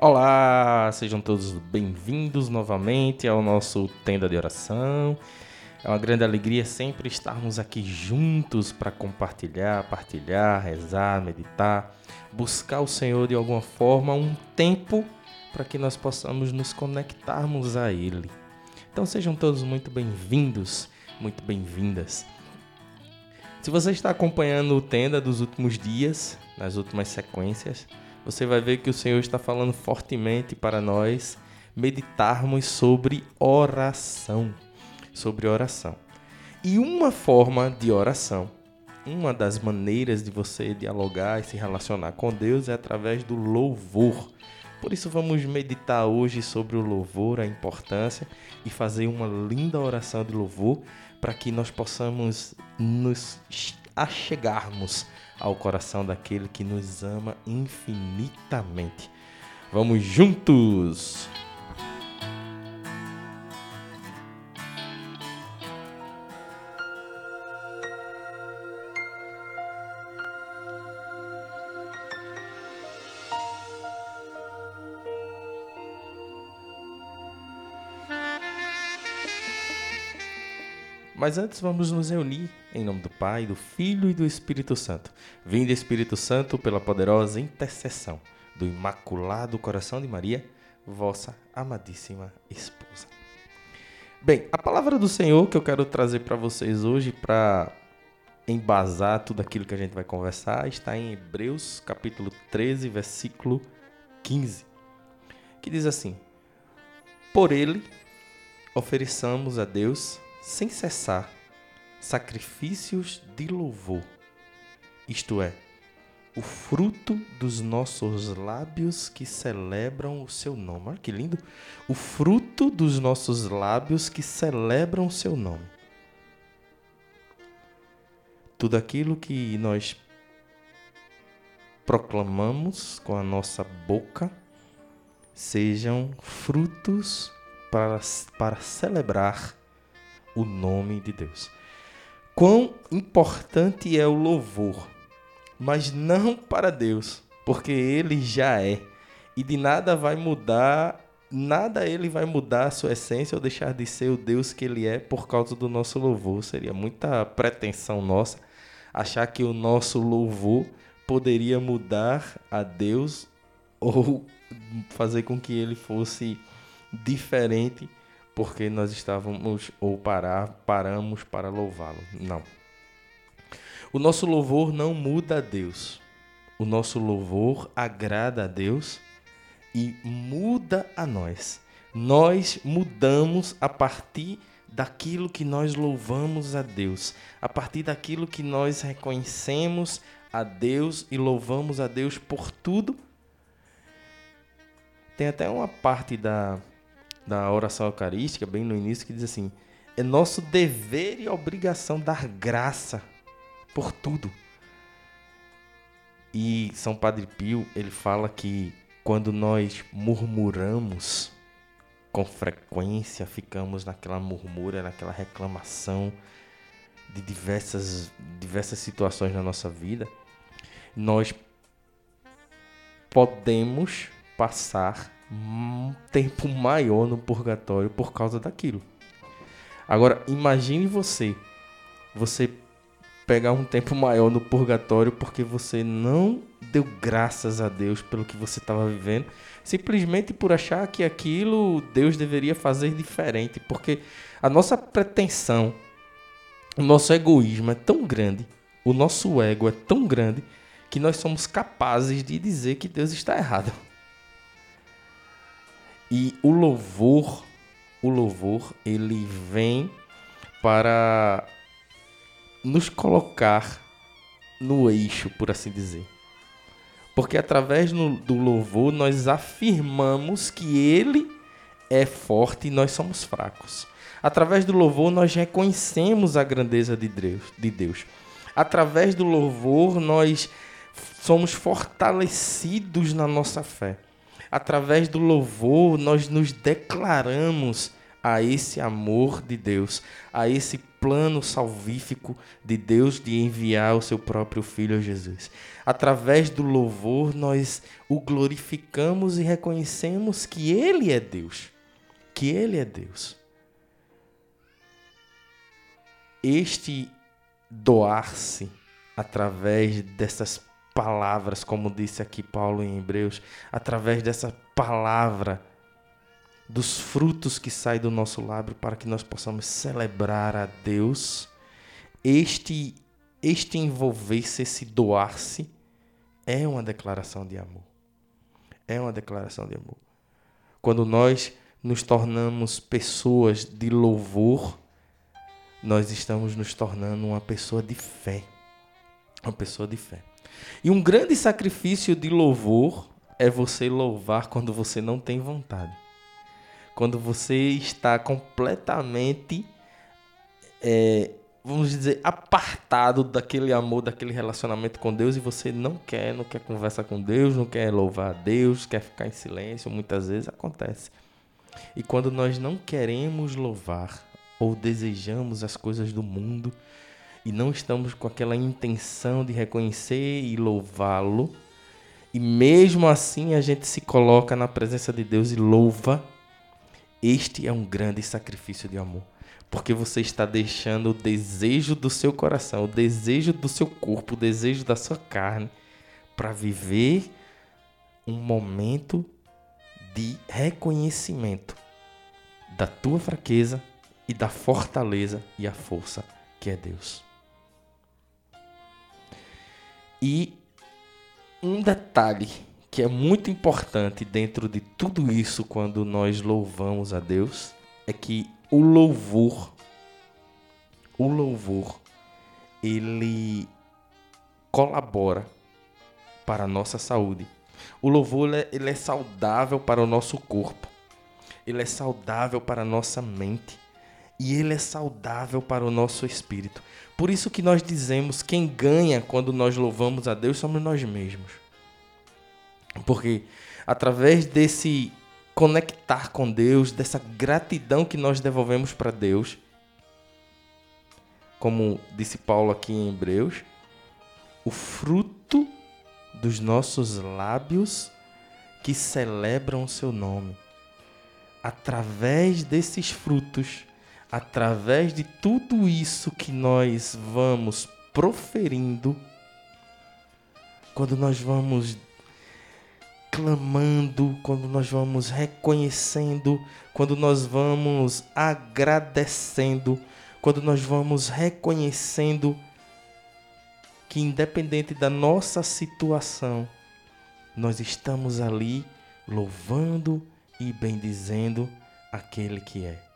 Olá, sejam todos bem-vindos novamente ao nosso Tenda de Oração. É uma grande alegria sempre estarmos aqui juntos para compartilhar, partilhar, rezar, meditar, buscar o Senhor de alguma forma, um tempo para que nós possamos nos conectarmos a Ele. Então sejam todos muito bem-vindos, muito bem-vindas. Se você está acompanhando o Tenda dos últimos dias, nas últimas sequências, você vai ver que o Senhor está falando fortemente para nós meditarmos sobre oração. Sobre oração. E uma forma de oração, uma das maneiras de você dialogar e se relacionar com Deus é através do louvor. Por isso, vamos meditar hoje sobre o louvor, a importância e fazer uma linda oração de louvor para que nós possamos nos achegarmos ao coração daquele que nos ama infinitamente. Vamos juntos! Mas antes vamos nos reunir em nome do Pai, do Filho e do Espírito Santo. Vinde Espírito Santo pela poderosa intercessão do Imaculado Coração de Maria, vossa amadíssima esposa. Bem, a palavra do Senhor que eu quero trazer para vocês hoje para embasar tudo aquilo que a gente vai conversar está em Hebreus capítulo 13, versículo 15, que diz assim: Por ele ofereçamos a Deus sem cessar sacrifícios de louvor, isto é, o fruto dos nossos lábios que celebram o seu nome. Olha que lindo! O fruto dos nossos lábios que celebram o seu nome. Tudo aquilo que nós proclamamos com a nossa boca sejam frutos para, para celebrar o nome de Deus. Quão importante é o louvor, mas não para Deus, porque ele já é. E de nada vai mudar, nada ele vai mudar a sua essência ou deixar de ser o Deus que ele é por causa do nosso louvor. Seria muita pretensão nossa achar que o nosso louvor poderia mudar a Deus ou fazer com que ele fosse diferente porque nós estávamos ou parar, paramos para louvá-lo. Não. O nosso louvor não muda a Deus. O nosso louvor agrada a Deus e muda a nós. Nós mudamos a partir daquilo que nós louvamos a Deus, a partir daquilo que nós reconhecemos a Deus e louvamos a Deus por tudo. Tem até uma parte da da oração eucarística, bem no início, que diz assim: é nosso dever e obrigação dar graça por tudo. E São Padre Pio, ele fala que quando nós murmuramos com frequência, ficamos naquela murmura, naquela reclamação de diversas, diversas situações na nossa vida, nós podemos passar um tempo maior no purgatório por causa daquilo. Agora, imagine você, você pegar um tempo maior no purgatório porque você não deu graças a Deus pelo que você estava vivendo, simplesmente por achar que aquilo Deus deveria fazer diferente, porque a nossa pretensão, o nosso egoísmo é tão grande, o nosso ego é tão grande que nós somos capazes de dizer que Deus está errado. E o louvor, o louvor, ele vem para nos colocar no eixo, por assim dizer. Porque através do louvor nós afirmamos que ele é forte e nós somos fracos. Através do louvor nós reconhecemos a grandeza de Deus, de Deus. Através do louvor nós somos fortalecidos na nossa fé através do louvor, nós nos declaramos a esse amor de Deus, a esse plano salvífico de Deus de enviar o seu próprio Filho Jesus. Através do louvor, nós o glorificamos e reconhecemos que Ele é Deus. Que Ele é Deus. Este doar-se através dessas palavras, como disse aqui Paulo em Hebreus, através dessa palavra dos frutos que saem do nosso lábio para que nós possamos celebrar a Deus. Este este envolver-se, esse doar-se é uma declaração de amor. É uma declaração de amor. Quando nós nos tornamos pessoas de louvor, nós estamos nos tornando uma pessoa de fé. Uma pessoa de fé. E um grande sacrifício de louvor é você louvar quando você não tem vontade quando você está completamente, é, vamos dizer, apartado daquele amor, daquele relacionamento com Deus e você não quer, não quer conversar com Deus, não quer louvar a Deus, quer ficar em silêncio, muitas vezes acontece. E quando nós não queremos louvar ou desejamos as coisas do mundo e não estamos com aquela intenção de reconhecer e louvá-lo, e mesmo assim a gente se coloca na presença de Deus e louva. Este é um grande sacrifício de amor, porque você está deixando o desejo do seu coração, o desejo do seu corpo, o desejo da sua carne para viver um momento de reconhecimento da tua fraqueza e da fortaleza e a força que é Deus. E um detalhe que é muito importante dentro de tudo isso quando nós louvamos a Deus é que o louvor o louvor ele colabora para a nossa saúde. O louvor ele é, é saudável para o nosso corpo. Ele é saudável para a nossa mente e ele é saudável para o nosso espírito. Por isso que nós dizemos quem ganha quando nós louvamos a Deus somos nós mesmos. Porque através desse conectar com Deus, dessa gratidão que nós devolvemos para Deus, como disse Paulo aqui em Hebreus, o fruto dos nossos lábios que celebram o seu nome. Através desses frutos, através de tudo isso que nós vamos proferindo, quando nós vamos clamando, quando nós vamos reconhecendo, quando nós vamos agradecendo, quando nós vamos reconhecendo que, independente da nossa situação, nós estamos ali louvando e bendizendo aquele que é.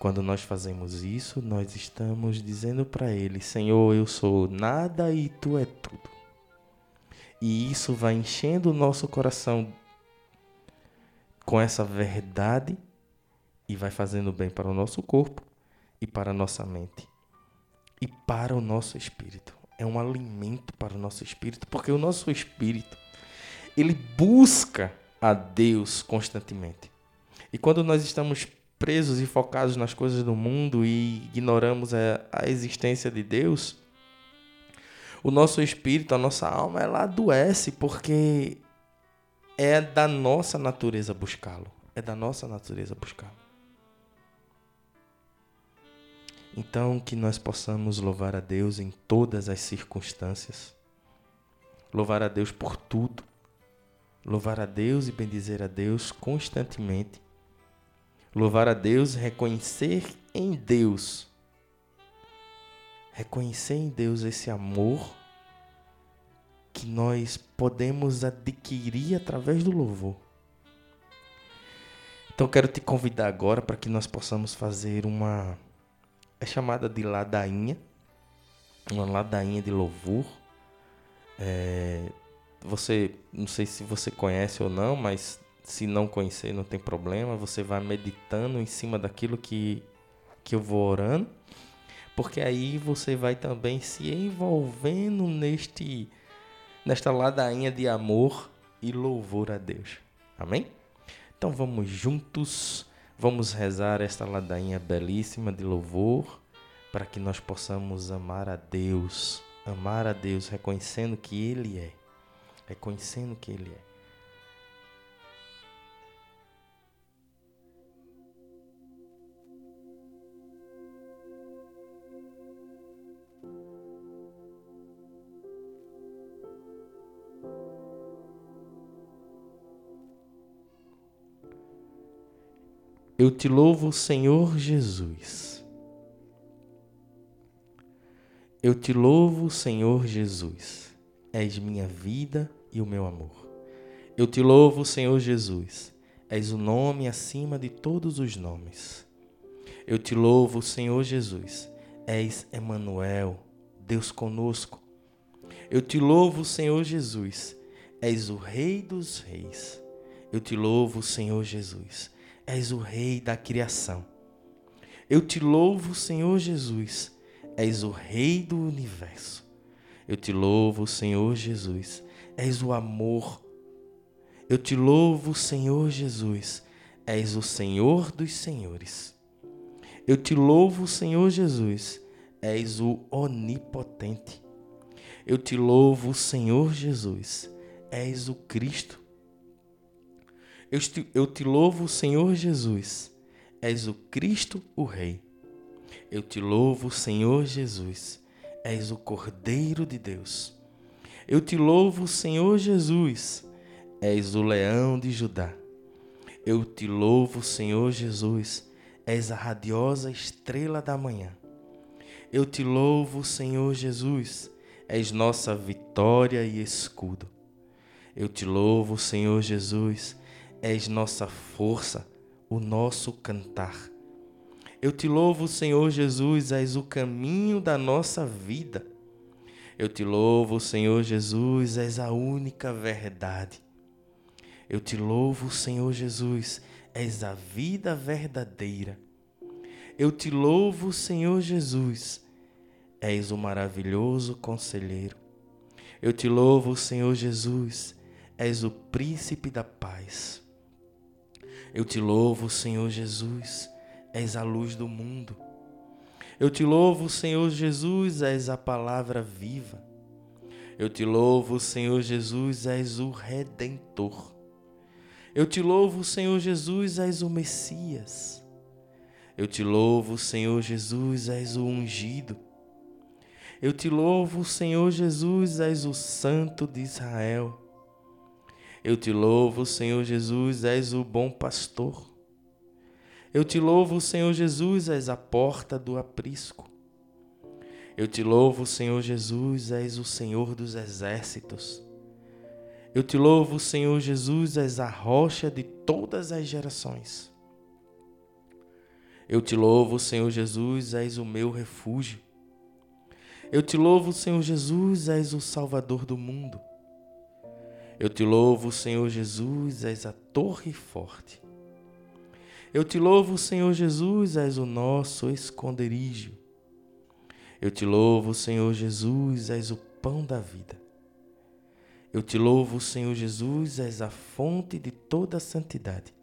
Quando nós fazemos isso, nós estamos dizendo para Ele: Senhor, eu sou nada e tu é tudo. E isso vai enchendo o nosso coração com essa verdade e vai fazendo bem para o nosso corpo e para a nossa mente e para o nosso espírito. É um alimento para o nosso espírito, porque o nosso espírito ele busca a Deus constantemente. E quando nós estamos presos e focados nas coisas do mundo e ignoramos a, a existência de Deus, o nosso espírito, a nossa alma, ela adoece porque é da nossa natureza buscá-lo. É da nossa natureza buscá-lo. Então, que nós possamos louvar a Deus em todas as circunstâncias. Louvar a Deus por tudo. Louvar a Deus e bendizer a Deus constantemente. Louvar a Deus, reconhecer em Deus reconhecer em Deus esse amor que nós podemos adquirir através do louvor. Então quero te convidar agora para que nós possamos fazer uma é chamada de ladainha, uma ladainha de louvor. É, você não sei se você conhece ou não, mas se não conhecer não tem problema. Você vai meditando em cima daquilo que que eu vou orando porque aí você vai também se envolvendo neste nesta ladainha de amor e louvor a Deus. Amém? Então vamos juntos Vamos rezar esta ladainha belíssima de louvor para que nós possamos amar a Deus, amar a Deus reconhecendo que Ele é, reconhecendo que Ele é. Eu te louvo, Senhor Jesus. Eu te louvo, Senhor Jesus. És minha vida e o meu amor. Eu te louvo, Senhor Jesus. És o nome acima de todos os nomes. Eu te louvo, Senhor Jesus. És Emanuel, Deus conosco. Eu te louvo, Senhor Jesus. És o Rei dos reis. Eu te louvo, Senhor Jesus és o Rei da criação. Eu te louvo, Senhor Jesus, és o Rei do universo. Eu te louvo, Senhor Jesus, és o amor. Eu te louvo, Senhor Jesus, és o Senhor dos senhores. Eu te louvo, Senhor Jesus, és o onipotente. Eu te louvo, Senhor Jesus, és o Cristo. Eu te, eu te louvo, Senhor Jesus, és o Cristo, o Rei. Eu te louvo, Senhor Jesus, és o Cordeiro de Deus. Eu te louvo, Senhor Jesus, és o leão de Judá. Eu te louvo, Senhor Jesus, és a radiosa estrela da manhã. Eu te louvo, Senhor Jesus, és nossa vitória e escudo. Eu te louvo, Senhor Jesus, és nossa força, o nosso cantar. Eu te louvo, Senhor Jesus, és o caminho da nossa vida. Eu te louvo, Senhor Jesus, és a única verdade. Eu te louvo, Senhor Jesus, és a vida verdadeira. Eu te louvo, Senhor Jesus, és o maravilhoso conselheiro. Eu te louvo, Senhor Jesus, és o príncipe da paz. Eu te louvo, Senhor Jesus, és a luz do mundo. Eu te louvo, Senhor Jesus, és a palavra viva. Eu te louvo, Senhor Jesus, és o redentor. Eu te louvo, Senhor Jesus, és o Messias. Eu te louvo, Senhor Jesus, és o ungido. Eu te louvo, Senhor Jesus, és o Santo de Israel. Eu te louvo, Senhor Jesus, és o bom pastor. Eu te louvo, Senhor Jesus, és a porta do aprisco. Eu te louvo, Senhor Jesus, és o Senhor dos exércitos. Eu te louvo, Senhor Jesus, és a rocha de todas as gerações. Eu te louvo, Senhor Jesus, és o meu refúgio. Eu te louvo, Senhor Jesus, és o Salvador do mundo. Eu te louvo, Senhor Jesus, és a torre forte. Eu te louvo, Senhor Jesus, és o nosso esconderijo. Eu te louvo, Senhor Jesus, és o pão da vida. Eu te louvo, Senhor Jesus, és a fonte de toda santidade.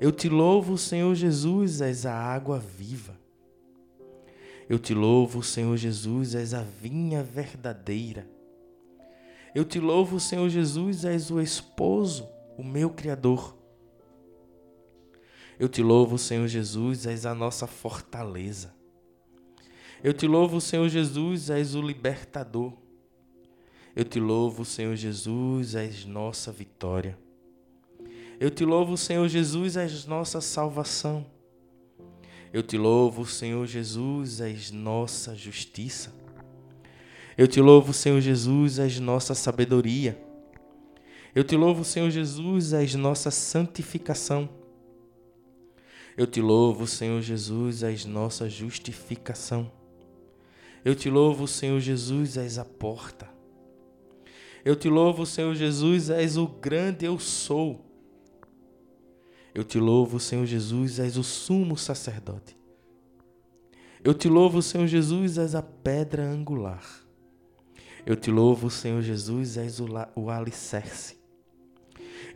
Eu te louvo, Senhor Jesus, és a água viva. Eu te louvo, Senhor Jesus, és a vinha verdadeira. Eu te louvo, Senhor Jesus, és o esposo, o meu Criador. Eu te louvo, Senhor Jesus, és a nossa fortaleza. Eu te louvo, Senhor Jesus, és o libertador. Eu te louvo, Senhor Jesus, és nossa vitória. Eu te louvo, Senhor Jesus, és nossa salvação. Eu te louvo, Senhor Jesus, és nossa justiça. Eu te louvo, Senhor Jesus, és nossa sabedoria. Eu te louvo, Senhor Jesus, és nossa santificação. Eu te louvo, Senhor Jesus, és nossa justificação. Eu te louvo, Senhor Jesus, és a porta. Eu te louvo, Senhor Jesus, és o grande eu sou. Eu te louvo, Senhor Jesus, és o sumo sacerdote. Eu te louvo, Senhor Jesus, és a pedra angular. Eu te louvo, Senhor Jesus, és o, o alicerce.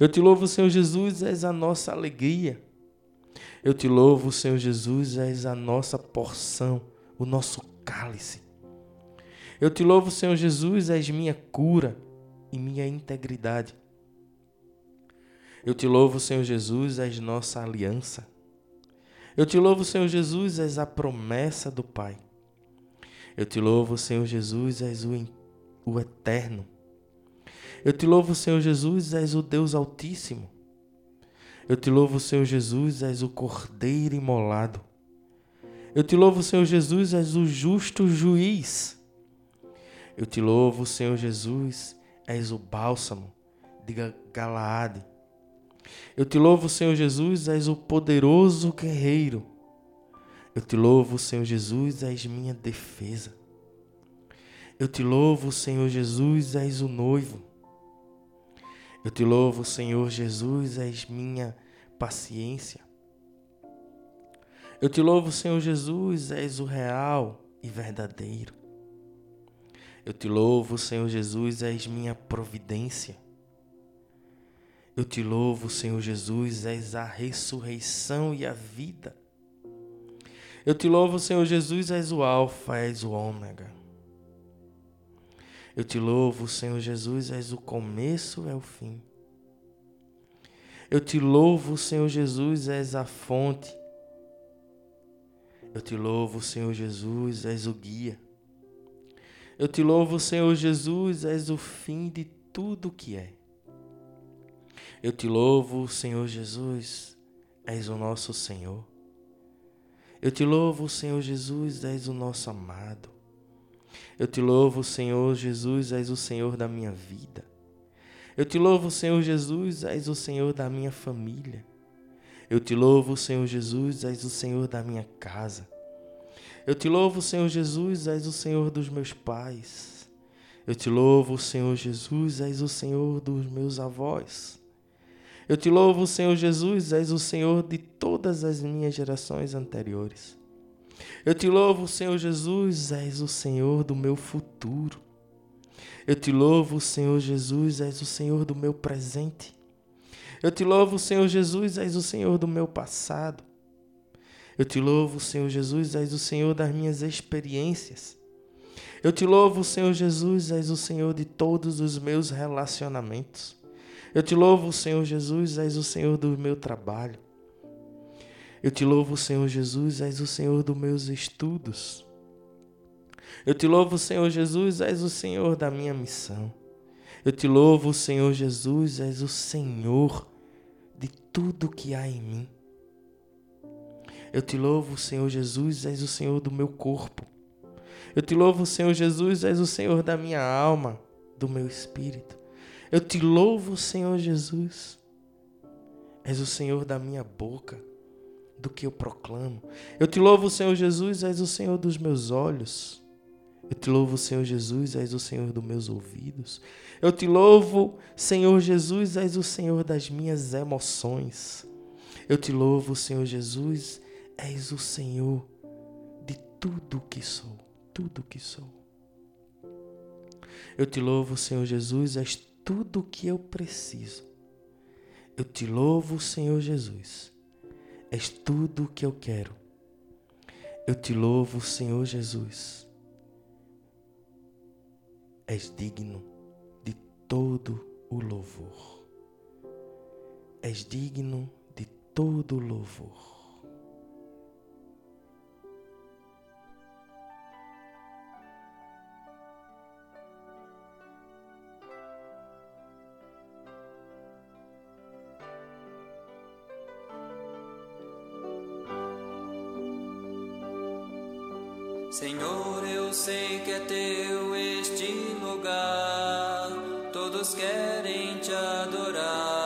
Eu te louvo, Senhor Jesus, és a nossa alegria. Eu te louvo, Senhor Jesus, és a nossa porção, o nosso cálice. Eu te louvo, Senhor Jesus, és minha cura e minha integridade. Eu te louvo, Senhor Jesus, és nossa aliança. Eu te louvo, Senhor Jesus, és a promessa do Pai. Eu te louvo, Senhor Jesus, és o, o eterno. Eu te louvo, Senhor Jesus, és o Deus Altíssimo. Eu te louvo, Senhor Jesus, és o Cordeiro imolado. Eu te louvo, Senhor Jesus, és o justo juiz. Eu te louvo, Senhor Jesus, és o bálsamo de Galaade. Eu te louvo, Senhor Jesus, és o poderoso guerreiro. Eu te louvo, Senhor Jesus, és minha defesa. Eu te louvo, Senhor Jesus, és o noivo. Eu te louvo, Senhor Jesus, és minha paciência. Eu te louvo, Senhor Jesus, és o real e verdadeiro. Eu te louvo, Senhor Jesus, és minha providência. Eu te louvo, Senhor Jesus, és a ressurreição e a vida. Eu te louvo, Senhor Jesus, és o Alfa, és o Ômega. Eu te louvo, Senhor Jesus, és o começo é o fim. Eu te louvo, Senhor Jesus, és a fonte. Eu te louvo, Senhor Jesus, és o guia. Eu te louvo, Senhor Jesus, és o fim de tudo que é. Eu te louvo, Senhor Jesus, és o nosso Senhor. Eu te louvo, Senhor Jesus, és o nosso amado. Eu te louvo, Senhor Jesus, és o Senhor da minha vida. Eu te louvo, Senhor Jesus, és o Senhor da minha família. Eu te louvo, Senhor Jesus, és o Senhor da minha casa. Eu te louvo, Senhor Jesus, és o Senhor dos meus pais. Eu te louvo, Senhor Jesus, és o Senhor dos meus avós. Eu te louvo, Senhor Jesus, és o Senhor de todas as minhas gerações anteriores. Eu te louvo, Senhor Jesus, és o Senhor do meu futuro. Eu te louvo, Senhor Jesus, és o Senhor do meu presente. Eu te louvo, Senhor Jesus, és o Senhor do meu passado. Eu te louvo, Senhor Jesus, és o Senhor das minhas experiências. Eu te louvo, Senhor Jesus, és o Senhor de todos os meus relacionamentos. Eu te louvo, Senhor Jesus, és o Senhor do meu trabalho. Eu te louvo, Senhor Jesus, és o Senhor dos meus estudos. Eu te louvo, Senhor Jesus, és o Senhor da minha missão. Eu te louvo, Senhor Jesus, és o Senhor de tudo que há em mim. Eu te louvo, Senhor Jesus, és o Senhor do meu corpo. Eu te louvo, Senhor Jesus, és o Senhor da minha alma, do meu espírito. Eu te louvo, Senhor Jesus, és o Senhor da minha boca do que eu proclamo. Eu te louvo, Senhor Jesus, és o Senhor dos meus olhos. Eu te louvo, Senhor Jesus, és o Senhor dos meus ouvidos. Eu te louvo, Senhor Jesus, és o Senhor das minhas emoções. Eu te louvo, Senhor Jesus, és o Senhor de tudo que sou, tudo que sou. Eu te louvo, Senhor Jesus, és tudo o que eu preciso. Eu te louvo, Senhor Jesus És tudo o que eu quero. Eu te louvo, Senhor Jesus. És digno de todo o louvor. És digno de todo o louvor. Senhor, eu sei que é teu este lugar, todos querem te adorar,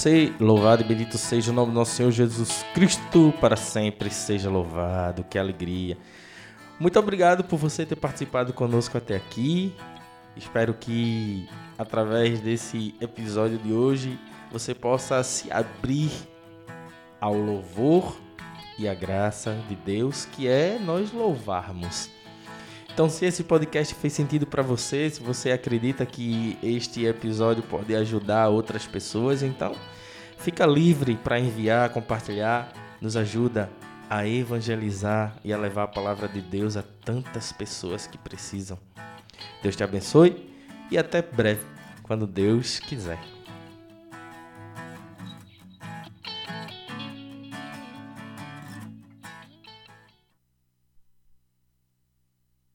e bendito, se, louvado e bendito seja o nome do nosso Senhor Jesus Cristo, para sempre seja louvado. Que alegria. Muito obrigado por você ter participado conosco até aqui. Espero que através desse episódio de hoje você possa se abrir ao louvor e à graça de Deus, que é nós louvarmos. Então, se esse podcast fez sentido para você, se você acredita que este episódio pode ajudar outras pessoas, então fica livre para enviar, compartilhar, nos ajuda a evangelizar e a levar a palavra de Deus a tantas pessoas que precisam. Deus te abençoe e até breve, quando Deus quiser.